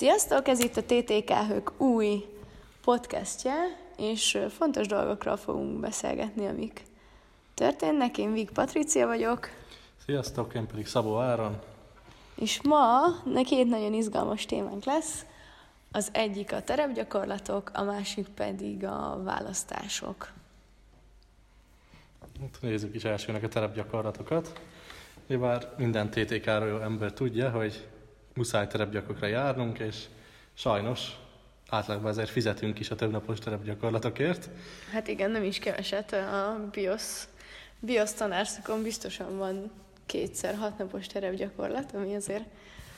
Sziasztok, ez itt a TTK Hők új podcastje, és fontos dolgokról fogunk beszélgetni, amik történnek. Én Vig Patricia vagyok. Sziasztok, én pedig Szabó Áron. És ma két nagyon izgalmas témánk lesz. Az egyik a terepgyakorlatok, a másik pedig a választások. Hát nézzük is elsőnek a terepgyakorlatokat. Bár minden TTK-ról ember tudja, hogy muszáj terepgyakorra járnunk, és sajnos átlagban ezért fizetünk is a többnapos terepgyakorlatokért. Hát igen, nem is keveset. A BIOS, BIOS tanárszakon biztosan van kétszer hatnapos terepgyakorlat, ami azért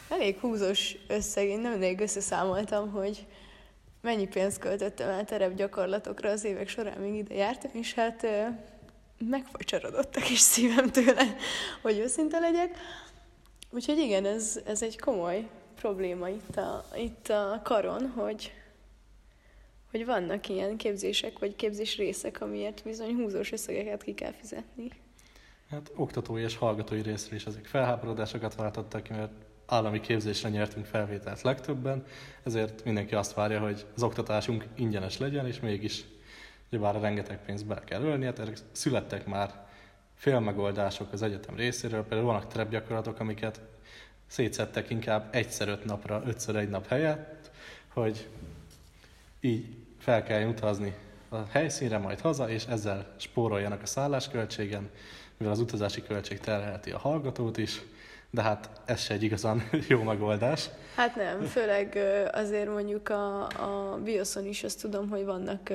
elég húzós összeg. Én nem elég összeszámoltam, hogy mennyi pénzt költöttem el terepgyakorlatokra az évek során, még ide jártam, és hát megfacsarodott a kis szívem tőle, hogy őszinte legyek. Úgyhogy igen, ez, ez egy komoly probléma itt a, itt a karon, hogy, hogy vannak ilyen képzések, vagy képzés részek, amiért bizony húzós összegeket ki kell fizetni. Hát oktatói és hallgatói részről is ezek felháborodásokat váltottak mert állami képzésre nyertünk felvételt legtöbben, ezért mindenki azt várja, hogy az oktatásunk ingyenes legyen, és mégis bár rengeteg pénzt bele kell ölni, hát születtek már félmegoldások az egyetem részéről, például vannak terepgyakorlatok, amiket szétszettek inkább egyszer öt napra, ötször egy nap helyett, hogy így fel kell utazni a helyszínre, majd haza, és ezzel spóroljanak a szállásköltségen, mivel az utazási költség terhelheti a hallgatót is, de hát ez se egy igazán jó megoldás. Hát nem, főleg azért mondjuk a, a bioszon is azt tudom, hogy vannak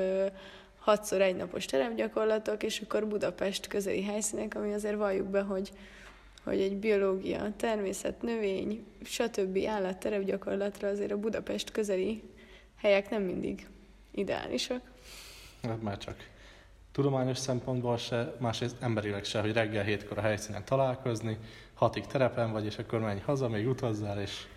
hatszor egy napos teremgyakorlatok, és akkor Budapest közeli helyszínek, ami azért valljuk be, hogy, hogy egy biológia, természet, növény, stb. állat terepgyakorlatra azért a Budapest közeli helyek nem mindig ideálisak. Hát már csak tudományos szempontból se, másrészt emberileg se, hogy reggel hétkor a helyszínen találkozni, hatig terepen vagy, és akkor menj haza, még utazzál, és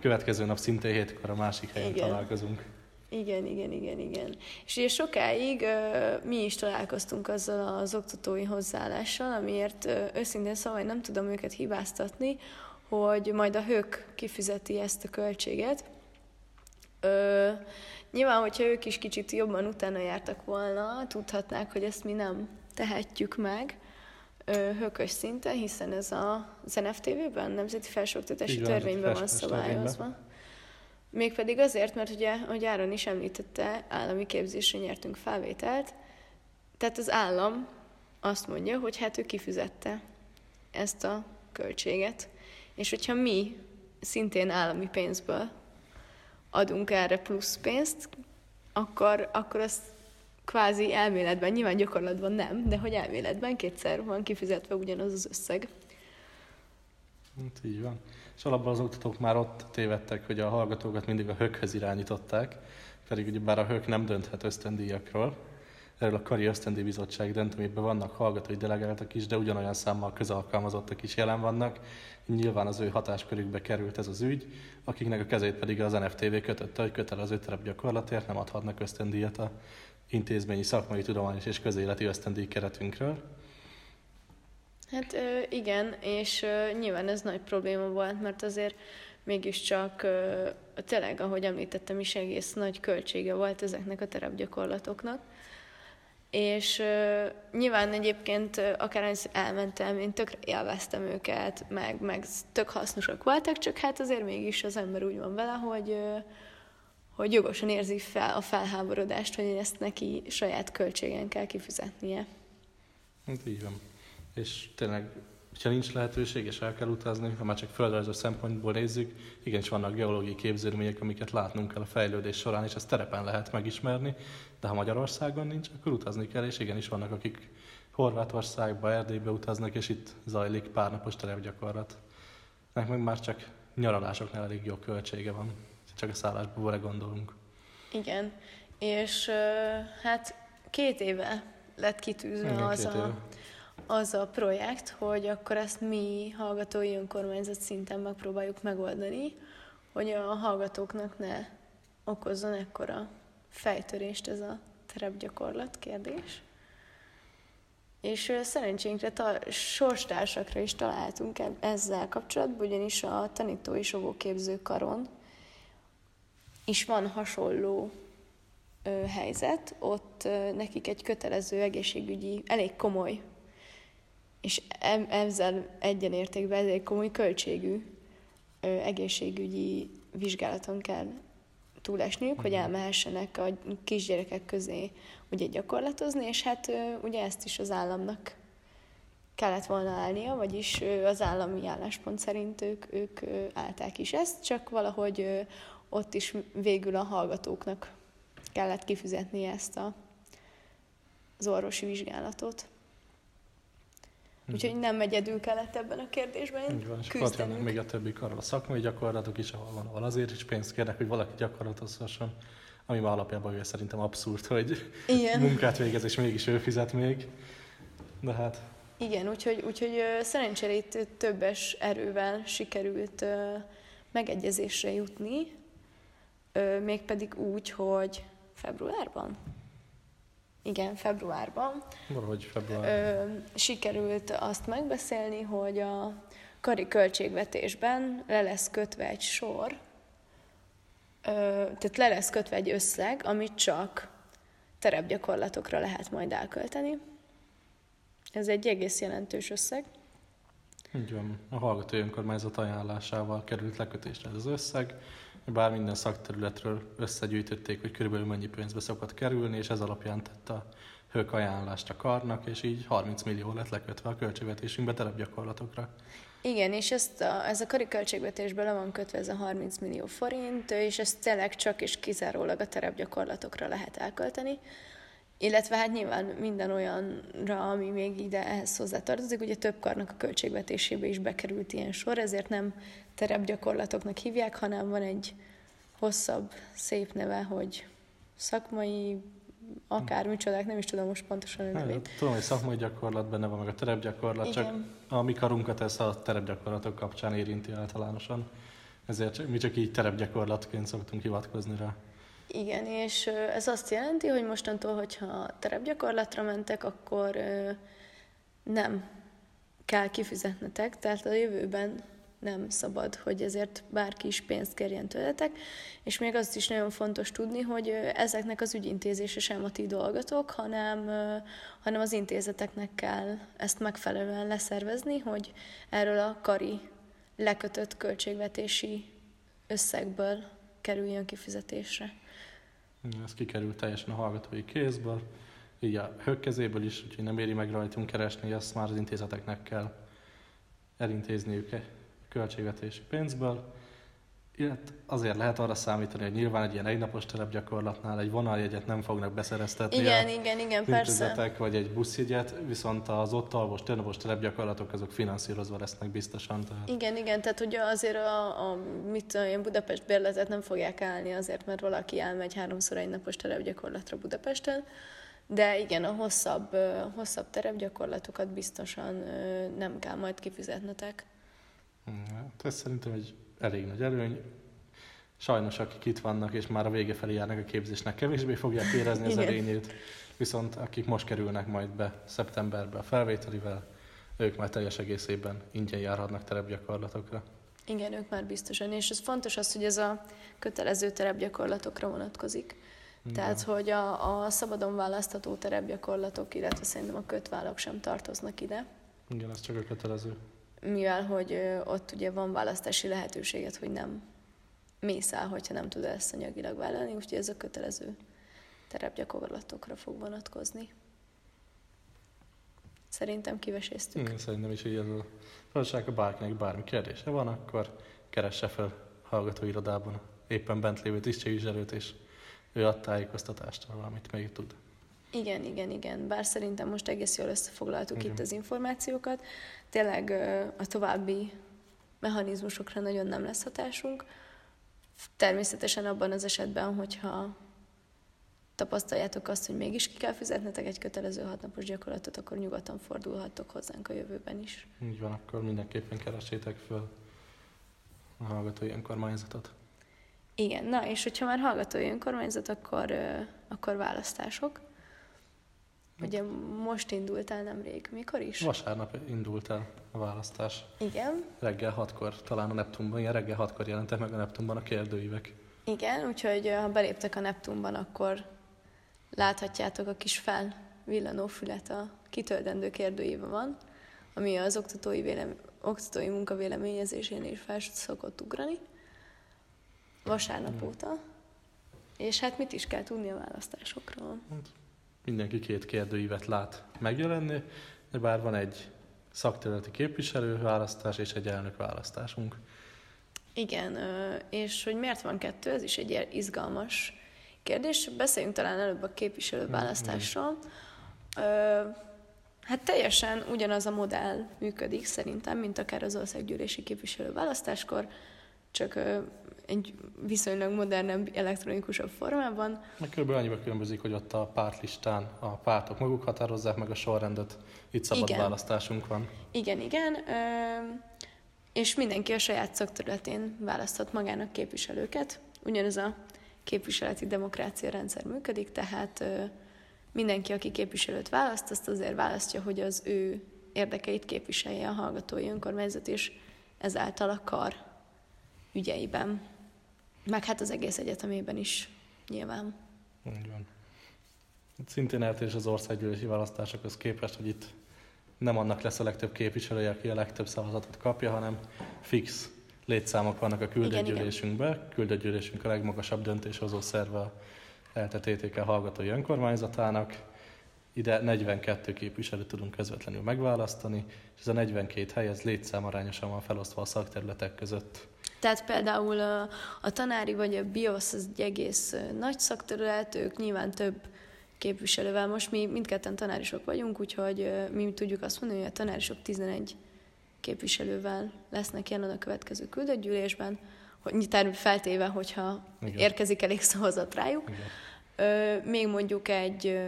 következő nap szintén hétkor a másik helyen Igen. találkozunk. Igen, igen, igen, igen. És ugye sokáig uh, mi is találkoztunk azzal az oktatói hozzáállással, amiért uh, őszintén szóval nem tudom őket hibáztatni, hogy majd a hők kifizeti ezt a költséget. Uh, nyilván, hogyha ők is kicsit jobban utána jártak volna, tudhatnák, hogy ezt mi nem tehetjük meg hökös szinten, hiszen ez a, az NFTV-ben, Nemzeti Felsőoktatási Törvényben van szabályozva. Mégpedig azért, mert ugye, hogy Áron is említette, állami képzésre nyertünk felvételt, tehát az állam azt mondja, hogy hát ő kifizette ezt a költséget. És hogyha mi szintén állami pénzből adunk erre plusz pénzt, akkor, akkor azt kvázi elméletben, nyilván gyakorlatban nem, de hogy elméletben kétszer van kifizetve ugyanaz az összeg. Hát így van. És alapban az oktatók már ott tévedtek, hogy a hallgatókat mindig a hökhöz irányították, pedig ugye bár a hök nem dönthet ösztendíjakról, erről a Kari Ösztendi Bizottság dönt, amiben vannak hallgatói delegáltak is, de ugyanolyan számmal közalkalmazottak is jelen vannak. Nyilván az ő hatáskörükbe került ez az ügy, akiknek a kezét pedig az NFTV kötötte, hogy kötelező terepgyakorlatért nem adhatnak ösztendíjat a intézményi, szakmai, tudományos és közéleti ösztendíj keretünkről. Hát igen, és nyilván ez nagy probléma volt, mert azért mégiscsak tényleg, ahogy említettem is, egész nagy költsége volt ezeknek a terepgyakorlatoknak. És nyilván egyébként uh, akár elmentem, én tökre élveztem őket, meg, meg tök hasznosak voltak, csak hát azért mégis az ember úgy van vele, hogy, hogy jogosan érzi fel a felháborodást, hogy ezt neki saját költségen kell kifizetnie. Hát így van és tényleg, ha nincs lehetőség, és el kell utazni, ha már csak földrajzos szempontból nézzük, igenis vannak geológiai képződmények, amiket látnunk kell a fejlődés során, és ezt terepen lehet megismerni, de ha Magyarországon nincs, akkor utazni kell, és igenis vannak, akik Horvátországba, Erdélybe utaznak, és itt zajlik párnapos terepgyakorlat. Ennek meg már csak nyaralásoknál elég jó költsége van, csak a szállásból gondolunk. Igen, és hát két éve lett kitűzve Igen, az a, éve az a projekt, hogy akkor ezt mi hallgatói önkormányzat szinten megpróbáljuk megoldani, hogy a hallgatóknak ne okozzon ekkora fejtörést ez a terepgyakorlat kérdés. És szerencsénkre ta- sorstársakra is találtunk ezzel kapcsolatban, ugyanis a tanítói sovóképző karon is van hasonló helyzet, ott nekik egy kötelező egészségügyi, elég komoly, és ezzel egyenértékben elég komoly költségű ö, egészségügyi vizsgálaton kell túlesniük, hogy elmehessenek a kisgyerekek közé ugye gyakorlatozni, és hát ö, ugye ezt is az államnak kellett volna állnia, vagyis ö, az állami álláspont szerint ők, ők ö, állták is ezt, csak valahogy ö, ott is végül a hallgatóknak kellett kifizetni ezt a, az orvosi vizsgálatot. Úgyhogy nem egyedül kellett ebben a kérdésben Így van, és jönnek még a többi karral a szakmai gyakorlatok is, ahol van, ahol azért is pénzt kérnek, hogy valaki gyakorlatozhasson, ami már alapjában véve szerintem abszurd, hogy Igen. munkát végez, és mégis ő fizet még. De hát Igen, úgyhogy, úgyhogy szerencsére itt többes erővel sikerült megegyezésre jutni, mégpedig úgy, hogy februárban? Igen, februárban valahogy február. ö, sikerült azt megbeszélni, hogy a kari költségvetésben le lesz kötve egy sor, ö, tehát le lesz kötve egy összeg, amit csak terepgyakorlatokra lehet majd elkölteni. Ez egy egész jelentős összeg. Így van. A hallgatói önkormányzat ajánlásával került lekötésre ez az összeg. Bár minden szakterületről összegyűjtötték, hogy körülbelül mennyi pénzbe szokott kerülni, és ez alapján tett a hők ajánlást a karnak, és így 30 millió lett lekötve a költségvetésünkbe terepgyakorlatokra. Igen, és ezt a, ez a kari költségvetésben le van kötve ez a 30 millió forint, és ezt tényleg csak és kizárólag a terepgyakorlatokra lehet elkölteni. Illetve hát nyilván minden olyanra, ami még ide ehhez hozzátartozik, ugye több karnak a költségvetésébe is bekerült ilyen sor, ezért nem terepgyakorlatoknak hívják, hanem van egy hosszabb, szép neve, hogy szakmai, akár micsodák, nem is tudom most pontosan a nevét. Tudom, hogy szakmai gyakorlat benne van, meg a terepgyakorlat, csak Igen. a mi karunkat ez a terepgyakorlatok kapcsán érinti általánosan. Ezért csak- mi csak így terepgyakorlatként szoktunk hivatkozni rá. Igen, és ez azt jelenti, hogy mostantól, hogyha terepgyakorlatra mentek, akkor nem kell kifizetnetek, tehát a jövőben nem szabad, hogy ezért bárki is pénzt kérjen tőletek, és még azt is nagyon fontos tudni, hogy ezeknek az ügyintézése sem a ti dolgotok, hanem, hanem az intézeteknek kell ezt megfelelően leszervezni, hogy erről a kari lekötött költségvetési összegből kerüljön kifizetésre. Ez kikerült teljesen a hallgatói kézből, így a hők kezéből is, úgyhogy nem éri meg rajtunk keresni, ezt már az intézeteknek kell elintézniük e költségvetési pénzből. Azért lehet arra számítani, hogy nyilván egy ilyen egynapos terepgyakorlatnál egy vonaljegyet nem fognak beszereztetni Igen, a igen, igen, persze. vagy egy buszjegyet, viszont az ott alvos, tőnapos terepgyakorlatok azok finanszírozva lesznek biztosan. Tehát Igen, igen, tehát hogy azért a, a mit tudom, én, Budapest bérletet nem fogják állni azért, mert valaki elmegy háromszor egy napos terepgyakorlatra Budapesten, de igen, a hosszabb, hosszabb terepgyakorlatokat biztosan nem kell majd kifizetnetek. Hát ez szerintem egy elég nagy előny. Sajnos, akik itt vannak, és már a vége felé járnak a képzésnek, kevésbé fogják érezni az Igen. erényét, viszont akik most kerülnek majd be szeptemberbe a felvételivel, ők már teljes egészében ingyen járhatnak terepgyakorlatokra. Igen, ők már biztosan, és ez fontos az, hogy ez a kötelező terepgyakorlatokra vonatkozik. Tehát, hogy a, a szabadon választható terepgyakorlatok, illetve szerintem a kötvállalak sem tartoznak ide. Igen, ez csak a kötelező. Mivel hogy ott ugye van választási lehetőséget, hogy nem mész el, hogyha nem tudod ezt anyagilag vállalni, úgyhogy ez a kötelező terepgyakorlatokra fog vonatkozni. Szerintem kiveséztük. Igen, szerintem is így ez a bárkinek bármi kérdése van, akkor keresse fel hallgatóirodában éppen bent lévő tisztségviselőt, és ő ad tájékoztatást arról, amit még tud. Igen, igen, igen. Bár szerintem most egész jól összefoglaltuk Igen. itt az információkat. Tényleg a további mechanizmusokra nagyon nem lesz hatásunk. Természetesen abban az esetben, hogyha tapasztaljátok azt, hogy mégis ki kell fizetnetek egy kötelező hatnapos gyakorlatot, akkor nyugodtan fordulhattok hozzánk a jövőben is. Így van, akkor mindenképpen keressétek föl a hallgatói önkormányzatot. Igen, na és hogyha már hallgatói önkormányzat, akkor, akkor választások. Ugye most indult el nemrég. Mikor is? Vasárnap indult el a választás. Igen, Reggel hatkor, talán a Neptunban, ilyen reggel hatkor jelentek meg a Neptunban a kérdőívek. Igen, úgyhogy ha beléptek a Neptunban, akkor láthatjátok a kis felvillanó fület a kitöltendő kérdőíve van, ami az oktatói, vélem, oktatói munka véleményezésén is fel szokott ugrani vasárnap óta. És hát mit is kell tudni a választásokról? Hát, mindenki két kérdőívet lát megjelenni, de bár van egy szakterületi képviselő választás és egy elnök választásunk. Igen, és hogy miért van kettő, ez is egy izgalmas kérdés. Beszéljünk talán előbb a képviselő mm, választásról. Hát teljesen ugyanaz a modell működik szerintem, mint akár az országgyűlési képviselő választáskor, csak egy viszonylag modernebb, elektronikusabb formában. Meg kb. annyiba különbözik, hogy ott a pártlistán a pártok maguk határozzák meg a sorrendet, itt szabad igen. választásunk van. Igen, igen, és mindenki a saját szakterületén választhat magának képviselőket. Ugyanez a képviseleti demokrácia rendszer működik, tehát mindenki, aki képviselőt választ, azt azért választja, hogy az ő érdekeit képviselje a hallgatói önkormányzat, és ezáltal a kar ügyeiben. Meg hát az egész egyetemében is nyilván. Így van. Szintén eltérés az országgyűlési választásokhoz képest, hogy itt nem annak lesz a legtöbb képviselője, aki a legtöbb szavazatot kapja, hanem fix létszámok vannak a küldőgyűlésünkben. Küldőgyűlésünk a legmagasabb döntéshozó szerve a LTTTK hallgatói önkormányzatának. Ide 42 képviselőt tudunk közvetlenül megválasztani, és ez a 42 hely ez létszámarányosan van felosztva a szakterületek között. Tehát például a, a tanári vagy a BIOS az egy egész nagy szakterület, ők nyilván több képviselővel. Most mi mindketten tanárisok vagyunk, úgyhogy mi tudjuk azt mondani, hogy a tanárisok 11 képviselővel lesznek jelen a következő küldött hogy terv feltéve, hogyha Igen. érkezik elég szavazat rájuk. Igen. még mondjuk egy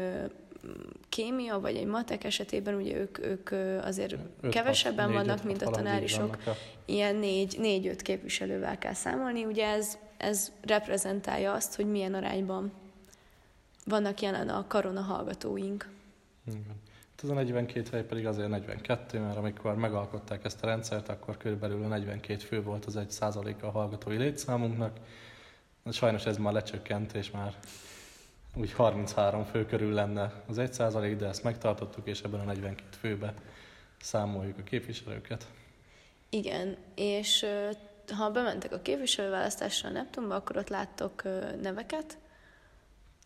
kémia vagy egy matek esetében ugye ők, ők azért öt, kevesebben hat, vannak, mint a tanárisok. Ilyen négy, négy-öt képviselővel kell számolni. Ugye ez, ez reprezentálja azt, hogy milyen arányban vannak jelen a karona hallgatóink. Igen. Hát ez a 42 hely pedig azért 42, mert amikor megalkották ezt a rendszert, akkor körülbelül a 42 fő volt az egy százaléka a hallgatói létszámunknak. Sajnos ez már lecsökkent, és már úgy 33 fő körül lenne az 1 százalék, de ezt megtartottuk, és ebben a 42 főbe számoljuk a képviselőket. Igen, és ha bementek a képviselőválasztásra a Neptunba, akkor ott láttok neveket,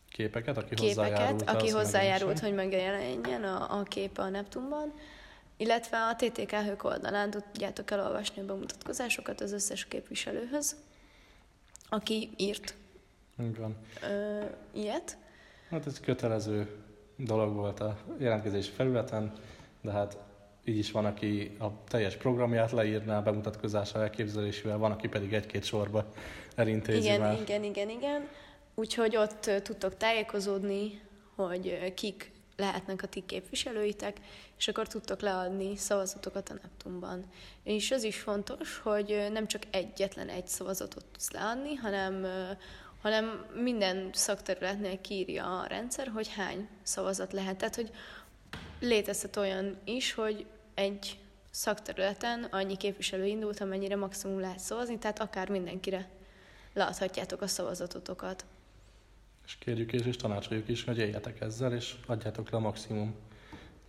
képeket, aki képeket, hozzájárult, aki hozzájárult hogy megjelenjen a, a kép a Neptunban, illetve a TTK Hők oldalán tudjátok elolvasni a bemutatkozásokat az összes képviselőhöz, aki írt Igen. Ö, ilyet. Hát ez kötelező dolog volt a jelentkezési felületen, de hát így is van, aki a teljes programját leírná a bemutatkozása elképzelésével, van, aki pedig egy-két sorba elintézi igen, már. Igen, igen, igen. Úgyhogy ott tudtok tájékozódni, hogy kik lehetnek a ti képviselőitek, és akkor tudtok leadni szavazatokat a Neptunban. És az is fontos, hogy nem csak egyetlen egy szavazatot tudsz leadni, hanem, hanem minden szakterületnél kírja a rendszer, hogy hány szavazat lehet. Tehát, hogy létezhet olyan is, hogy egy szakterületen annyi képviselő indult, amennyire maximum lehet szavazni, tehát akár mindenkire leadhatjátok a szavazatotokat. És kérjük és, és tanácsoljuk is, hogy éljetek ezzel, és adjátok le a maximum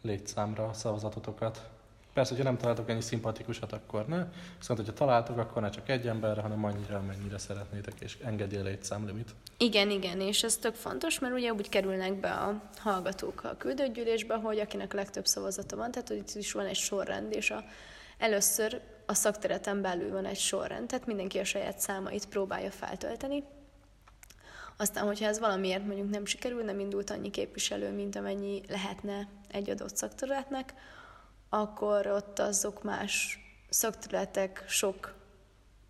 létszámra a szavazatotokat. Persze, hogyha nem találtok ennyi szimpatikusat, akkor ne. Viszont, hogyha találtok, akkor ne csak egy emberre, hanem annyira, amennyire szeretnétek, és engedjél létszámlimit. Igen, igen, és ez tök fontos, mert ugye úgy kerülnek be a hallgatók a küldőgyűlésbe, hogy akinek legtöbb szavazata van, tehát hogy itt is van egy sorrend, és a, először a szaktereten belül van egy sorrend, tehát mindenki a saját számait próbálja feltölteni, aztán, hogyha ez valamiért mondjuk nem sikerül, nem indult annyi képviselő, mint amennyi lehetne egy adott szakterületnek, akkor ott azok más szakterületek sok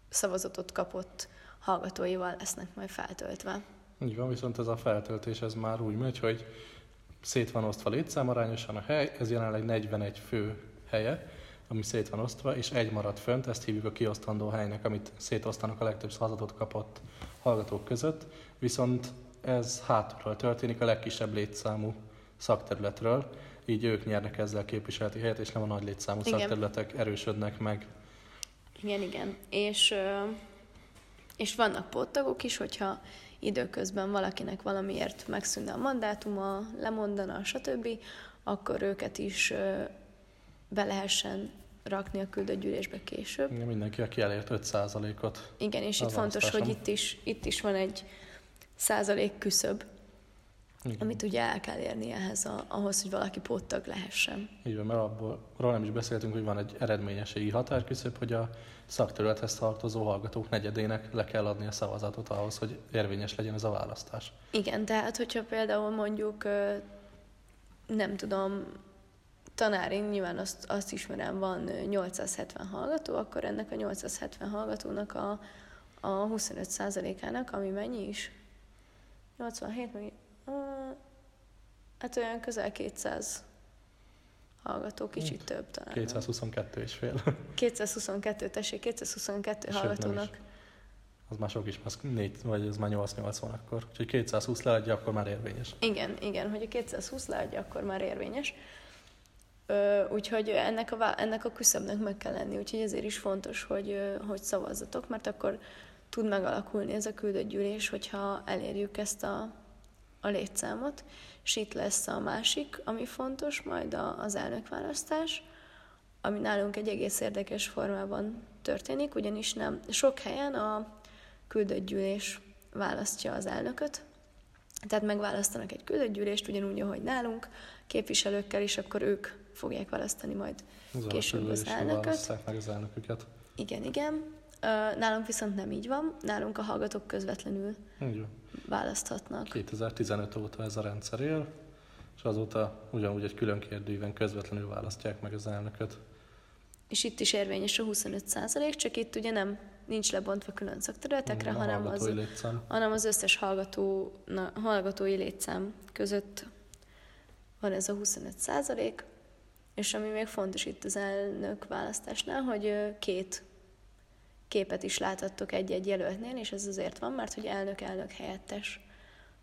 szavazatot kapott hallgatóival lesznek majd feltöltve. Így van, viszont ez a feltöltés ez már úgy megy, hogy szét van osztva létszámarányosan a hely, ez jelenleg 41 fő helye, ami szét van osztva, és egy marad fönt, ezt hívjuk a kiosztandó helynek, amit szétosztanak a legtöbb szavazatot kapott hallgatók között, viszont ez hátulról történik a legkisebb létszámú szakterületről, így ők nyernek ezzel a képviseleti helyet, és nem a nagy létszámú igen. szakterületek erősödnek meg. Igen, igen. És És vannak póttagok is, hogyha időközben valakinek valamiért megszűnne a mandátuma, lemondana, stb., akkor őket is be lehessen rakni a küldött gyűlésbe később. Igen, mindenki, aki elért 5%-ot. Igen, és itt fontos, hogy itt is, itt is van egy százalék küszöb, igen. amit ugye el kell érni ehhez, a, ahhoz, hogy valaki póttag lehessen. Így van, mert abból arról nem is beszéltünk, hogy van egy eredményességi határküszöb, hogy a szakterülethez tartozó hallgatók negyedének le kell adni a szavazatot ahhoz, hogy érvényes legyen ez a választás. Igen, tehát hogyha például mondjuk nem tudom, tanári, nyilván azt, azt ismerem, van 870 hallgató, akkor ennek a 870 hallgatónak a, a 25%-ának, ami mennyi is? 87, meg, hát olyan közel 200 hallgató, kicsit hmm. több talán. 222 és fél. 222, tessék, 222 Sőt, hallgatónak. Az már sok is, az 4, vagy ez már 880 akkor. Úgyhogy 220 leadja, akkor már érvényes. Igen, igen, hogy a 220 leadja, akkor már érvényes. úgyhogy ennek a, ennek a küszöbnek meg kell lenni, úgyhogy ezért is fontos, hogy, hogy szavazzatok, mert akkor tud megalakulni ez a küldött gyűlés, hogyha elérjük ezt a, a létszámot, és itt lesz a másik, ami fontos, majd a, az elnökválasztás, ami nálunk egy egész érdekes formában történik, ugyanis nem sok helyen a küldött gyűlés választja az elnököt, tehát megválasztanak egy küldött gyűlést, ugyanúgy, ahogy nálunk, képviselőkkel, és akkor ők fogják választani majd az később az elnököt. meg az elnöküket. Igen, igen. Nálunk viszont nem így van, nálunk a hallgatók közvetlenül így választhatnak. 2015 óta ez a rendszer él, és azóta ugyanúgy egy külön kérdőíven közvetlenül választják meg az elnököt. És itt is érvényes a 25 százalék, csak itt ugye nem nincs lebontva külön szakterületekre, hanem az, hanem az összes hallgató, na, hallgatói létszám között van ez a 25 százalék, és ami még fontos itt az elnök választásnál, hogy két képet is láthattok egy-egy jelöltnél, és ez azért van, mert hogy elnök-elnök helyettes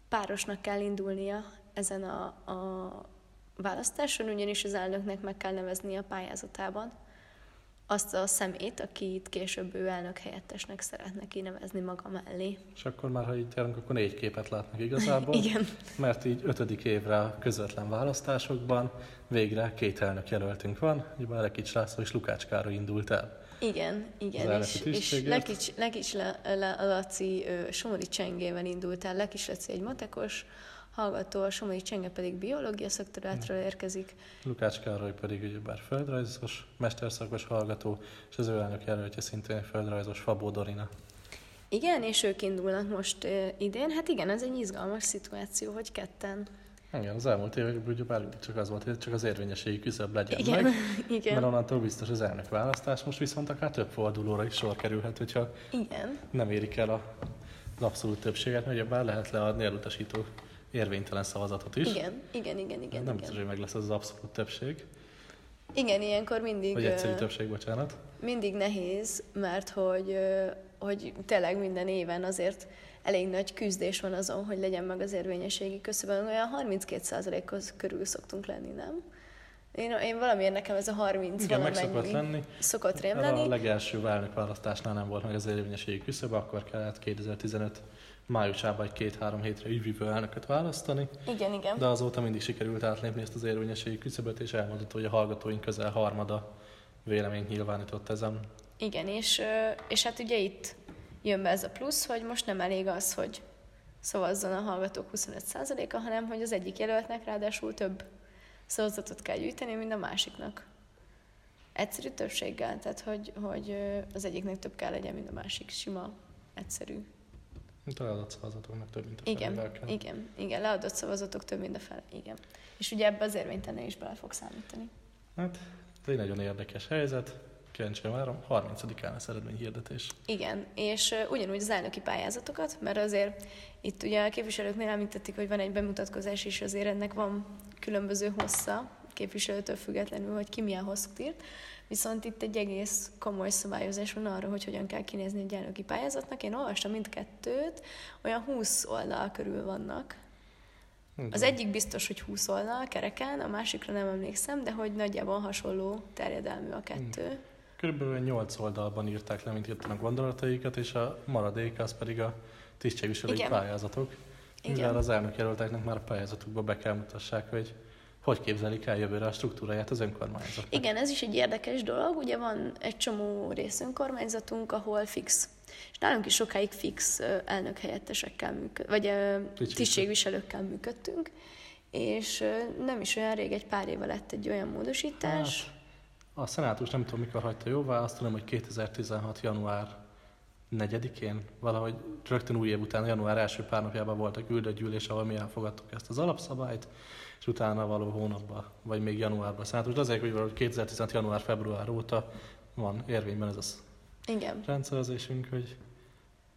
párosnak kell indulnia ezen a, a választáson, ugyanis az elnöknek meg kell nevezni a pályázatában azt a szemét, akit később ő elnök helyettesnek szeretne kinevezni maga mellé. És akkor már, ha így térünk, akkor négy képet látnak igazából. Igen. Mert így ötödik évre a közvetlen választásokban végre két elnök jelöltünk van, ugye Lekics László és Lukács Károly indult el. Igen, igen, és, és Lekics, Lekics Laci Somori Csengével indult el. Lekics Laci egy matekos, hallgató, a Somai Csenge pedig biológia szakterületről hmm. érkezik. Lukács Károly pedig bár földrajzos, mesterszakos hallgató, és az ő elnök jelöltje szintén földrajzos Fabó Dorina. Igen, és ők indulnak most idén. Hát igen, ez egy izgalmas szituáció, hogy ketten igen, az elmúlt években ugye bár csak az volt, hogy csak az érvényességi küszöb legyen igen, meg, igen. mert onnantól biztos az elnök választás, most viszont akár több fordulóra is sor kerülhet, hogyha igen. nem érik el a, az abszolút többséget, mert ugye bár lehet leadni elutasító érvénytelen szavazatot is. Igen, igen, igen, igen. Nem biztos, hogy meg lesz az, abszolút többség. Igen, ilyenkor mindig... Vagy egyszerű többség, bocsánat. Mindig nehéz, mert hogy, hogy tényleg minden éven azért elég nagy küzdés van azon, hogy legyen meg az érvényességi köszönben. Olyan 32%-hoz körül szoktunk lenni, nem? Én, én valamiért nekem ez a 30 Igen, meg szokott lenni. Szokott rém lenni. A legelső elnök választásnál nem volt meg az érvényességi küszöb, akkor kellett 2015 májusában egy két-három hétre ügyvívő elnököt választani. Igen, igen. De azóta mindig sikerült átlépni ezt az érvényességi küszöböt, és elmondható, hogy a hallgatóink közel harmada véleményt nyilvánított ezen. Igen, és, és hát ugye itt jön be ez a plusz, hogy most nem elég az, hogy szavazzon a hallgatók 25%-a, hanem hogy az egyik jelöltnek ráadásul több szavazatot kell gyűjteni, mint a másiknak. Egyszerű többséggel, tehát hogy, hogy az egyiknek több kell legyen, mint a másik. Sima, egyszerű. Mint a leadott szavazatoknak több, mint a igen, kell. Igen, igen, leadott szavazatok több, mint a fele, igen. És ugye ebbe az érvénytelen is bele fog számítani. Hát, ez egy nagyon érdekes helyzet. Kíváncsi várom, 30-án lesz eredményhirdetés. Igen, és ugyanúgy az elnöki pályázatokat, mert azért itt ugye a képviselőknél említették, hogy van egy bemutatkozás, és azért ennek van különböző hossza, képviselőtől függetlenül, hogy ki milyen hosszút írt. Viszont itt egy egész komoly szabályozás van arra, hogy hogyan kell kinézni egy elnöki pályázatnak. Én olvastam mindkettőt, olyan 20 oldal körül vannak. Az egyik biztos, hogy 20 oldal kereken, a másikra nem emlékszem, de hogy nagyjából hasonló terjedelmű a kettő. Körülbelül 8 oldalban írták le, mint jöttem a gondolataikat, és a maradék az pedig a tisztségviselői Igen. pályázatok. Igen. Mivel az elnökjelölteknek már a pályázatukba be kell mutassák, hogy hogy képzelik el jövőre a struktúráját az önkormányzatnak. Igen, ez is egy érdekes dolog. Ugye van egy csomó részönkormányzatunk, ahol fix. És nálunk is sokáig fix ö, elnökhelyettesekkel működ, vagy tisztségviselőkkel működtünk. És nem is olyan rég, egy pár éve lett egy olyan módosítás. Hát, a szenátus nem tudom mikor hagyta jóvá, azt tudom, hogy 2016. január 4-én, valahogy rögtön új év után, január első pár napjában volt a küldött gyűlés, ahol mi elfogadtuk ezt az alapszabályt, és utána való hónapban, vagy még januárban a szenátus. De azért, hogy valahogy 2016. január-február óta van érvényben ez a Igen. rendszerezésünk, hogy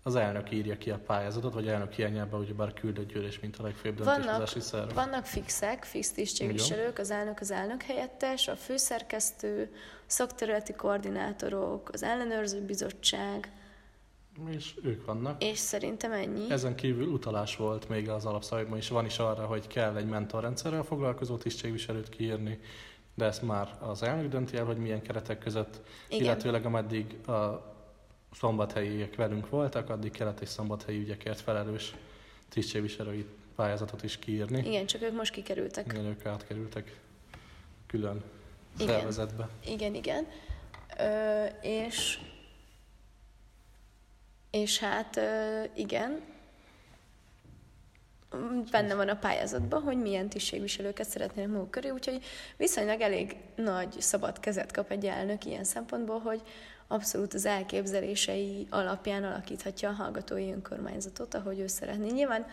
az elnök írja ki a pályázatot, vagy elnök hiányában ugyebár küldött gyűlés, mint a legfőbb döntéshozási szerv. vannak fixek, fix tisztségviselők, az elnök, az elnök helyettes, a főszerkesztő, szakterületi koordinátorok, az ellenőrző bizottság, És ők vannak. és szerintem ennyi. Ezen kívül utalás volt még az alapszabályban is, van is arra, hogy kell egy mentorrendszerrel foglalkozó tisztségviselőt kiírni, de ezt már az elnök dönti el, hogy milyen keretek között, Igen. illetőleg ameddig a szombathelyiek velünk voltak, addig kelet és szombathelyi ügyekért felelős tisztségviselői pályázatot is kiírni. Igen, csak ők most kikerültek. Igen, ők átkerültek külön Igen. szervezetbe. Igen, igen. Ö, és, és hát igen, benne van a pályázatban, hogy milyen tisztségviselőket szeretnének maguk köré, úgyhogy viszonylag elég nagy szabad kezet kap egy elnök ilyen szempontból, hogy abszolút az elképzelései alapján alakíthatja a hallgatói önkormányzatot, ahogy ő szeretné. Nyilván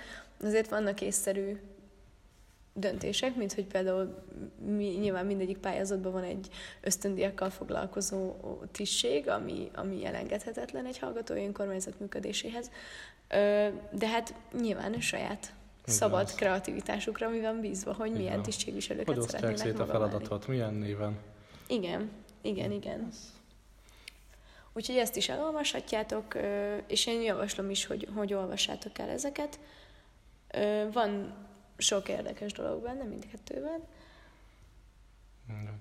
azért vannak észszerű döntések, mint hogy például mi, nyilván mindegyik pályázatban van egy ösztöndiakkal foglalkozó tisztség, ami, ami elengedhetetlen egy hallgatói önkormányzat működéséhez. De hát nyilván saját Igen, szabad az. kreativitásukra mi van bízva, hogy milyen Igen. tisztségviselőket Hogy szeretnének szét a feladatot, milyen néven. Igen, igen, igen. Úgyhogy ezt is elolvashatjátok, és én javaslom is, hogy, hogy olvassátok el ezeket. Van sok érdekes dolog benne, mindkettőben. Igen.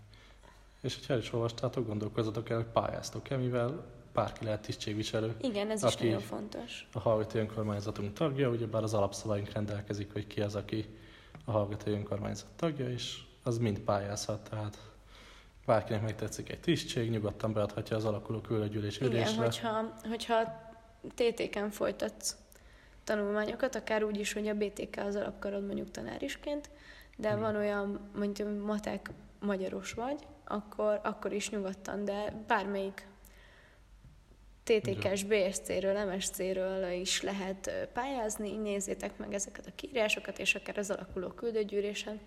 És hogyha el is olvastátok, gondolkozzatok el, hogy pályáztok-e, mivel bárki lehet tisztségviselő. Igen, ez is Aki- nagyon fontos. A hallgatói önkormányzatunk tagja, ugyebár az alapszabályunk rendelkezik, hogy ki az, aki a hallgatói önkormányzat tagja, és az mind pályázhat, tehát bárkinek megtetszik egy tisztség, nyugodtan beadhatja az alakuló küldőgyűlés Igen, ülésre. hogyha, hogyha TT-ken folytatsz tanulmányokat, akár úgy is, hogy a BTK az alapkarod mondjuk tanárisként, de Igen. van olyan, mondjuk matek magyaros vagy, akkor, akkor is nyugodtan, de bármelyik TTK-s BSC-ről, MSC-ről is lehet pályázni, nézzétek meg ezeket a kiírásokat, és akár az alakuló küldőgyűlésen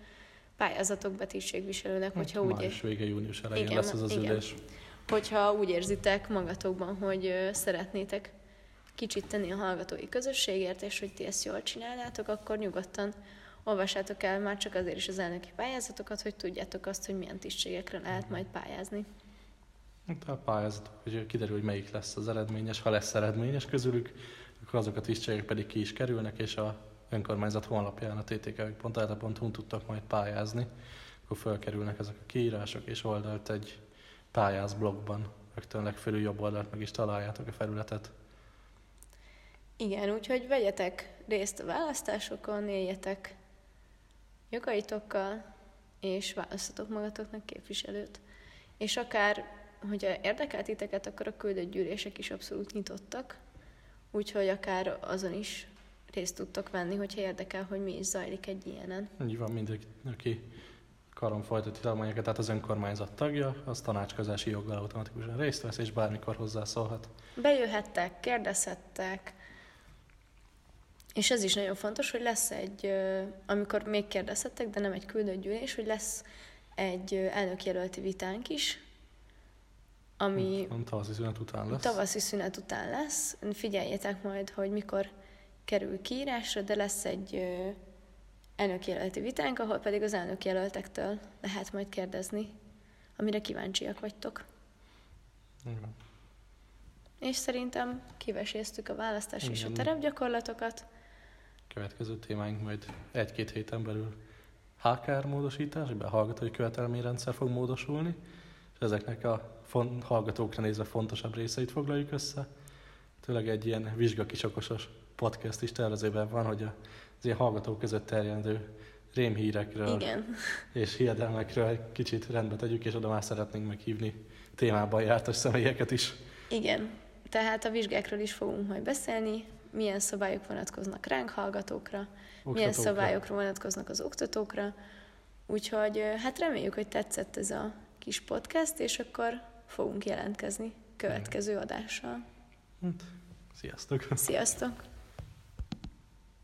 pályázatok be tisztségviselőnek, hogyha úgy, Május vége, június elején Igen, lesz ez az igen. ülés. hogyha úgy érzitek magatokban, hogy szeretnétek kicsit tenni a hallgatói közösségért, és hogy ti ezt jól csinálnátok, akkor nyugodtan olvassátok el már csak azért is az elnöki pályázatokat, hogy tudjátok azt, hogy milyen tisztségekre lehet majd pályázni. Hát a pályázatok, hogy kiderül, hogy melyik lesz az eredményes, ha lesz eredményes közülük, akkor azok a tisztségek pedig ki is kerülnek, és a önkormányzat honlapján a ttk.hu-n tudtak majd pályázni. Akkor felkerülnek ezek a kiírások, és oldalt egy pályáz blogban, rögtön legfelül jobb oldalt meg is találjátok a felületet. Igen, úgyhogy vegyetek részt a választásokon, éljetek jogaitokkal, és választatok magatoknak képviselőt. És akár, hogyha érdekel titeket, akkor a küldött gyűlések is abszolút nyitottak, úgyhogy akár azon is részt tudtok venni, hogyha érdekel, hogy mi is zajlik egy ilyenen. Így van mindenki, aki karon folytatja tanulmányokat, tehát az önkormányzat tagja, az tanácskozási joggal automatikusan részt vesz, és bármikor hozzászólhat. Bejöhettek, kérdezhettek, és ez is nagyon fontos, hogy lesz egy, amikor még kérdezhettek, de nem egy küldött gyűlés, hogy lesz egy elnökjelölti vitánk is, ami A tavaszi szünet után lesz. tavaszi szünet után lesz. Figyeljétek majd, hogy mikor kerül kiírásra, de lesz egy elnökjelölti vitánk, ahol pedig az elnökjelöltektől lehet majd kérdezni, amire kíváncsiak vagytok. Van. És szerintem kiveséztük a választás és a Igen. Következő témáink majd egy-két héten belül HKR módosítás, be hallgatói követelményrendszer fog módosulni, és ezeknek a fon- hallgatókra nézve fontosabb részeit foglaljuk össze. Tőleg egy ilyen vizsgakisokosos podcast is tervezőben van, hogy az ilyen hallgatók között terjedő rémhírekről Igen. és hiedelmekről egy kicsit rendbe tegyük, és oda már szeretnénk meghívni témában jártas személyeket is. Igen. Tehát a vizsgákról is fogunk majd beszélni, milyen szabályok vonatkoznak ránk hallgatókra, oktatókra. milyen szabályokra vonatkoznak az oktatókra. Úgyhogy hát reméljük, hogy tetszett ez a kis podcast, és akkor fogunk jelentkezni következő adással. Hát, sziasztok! Sziasztok!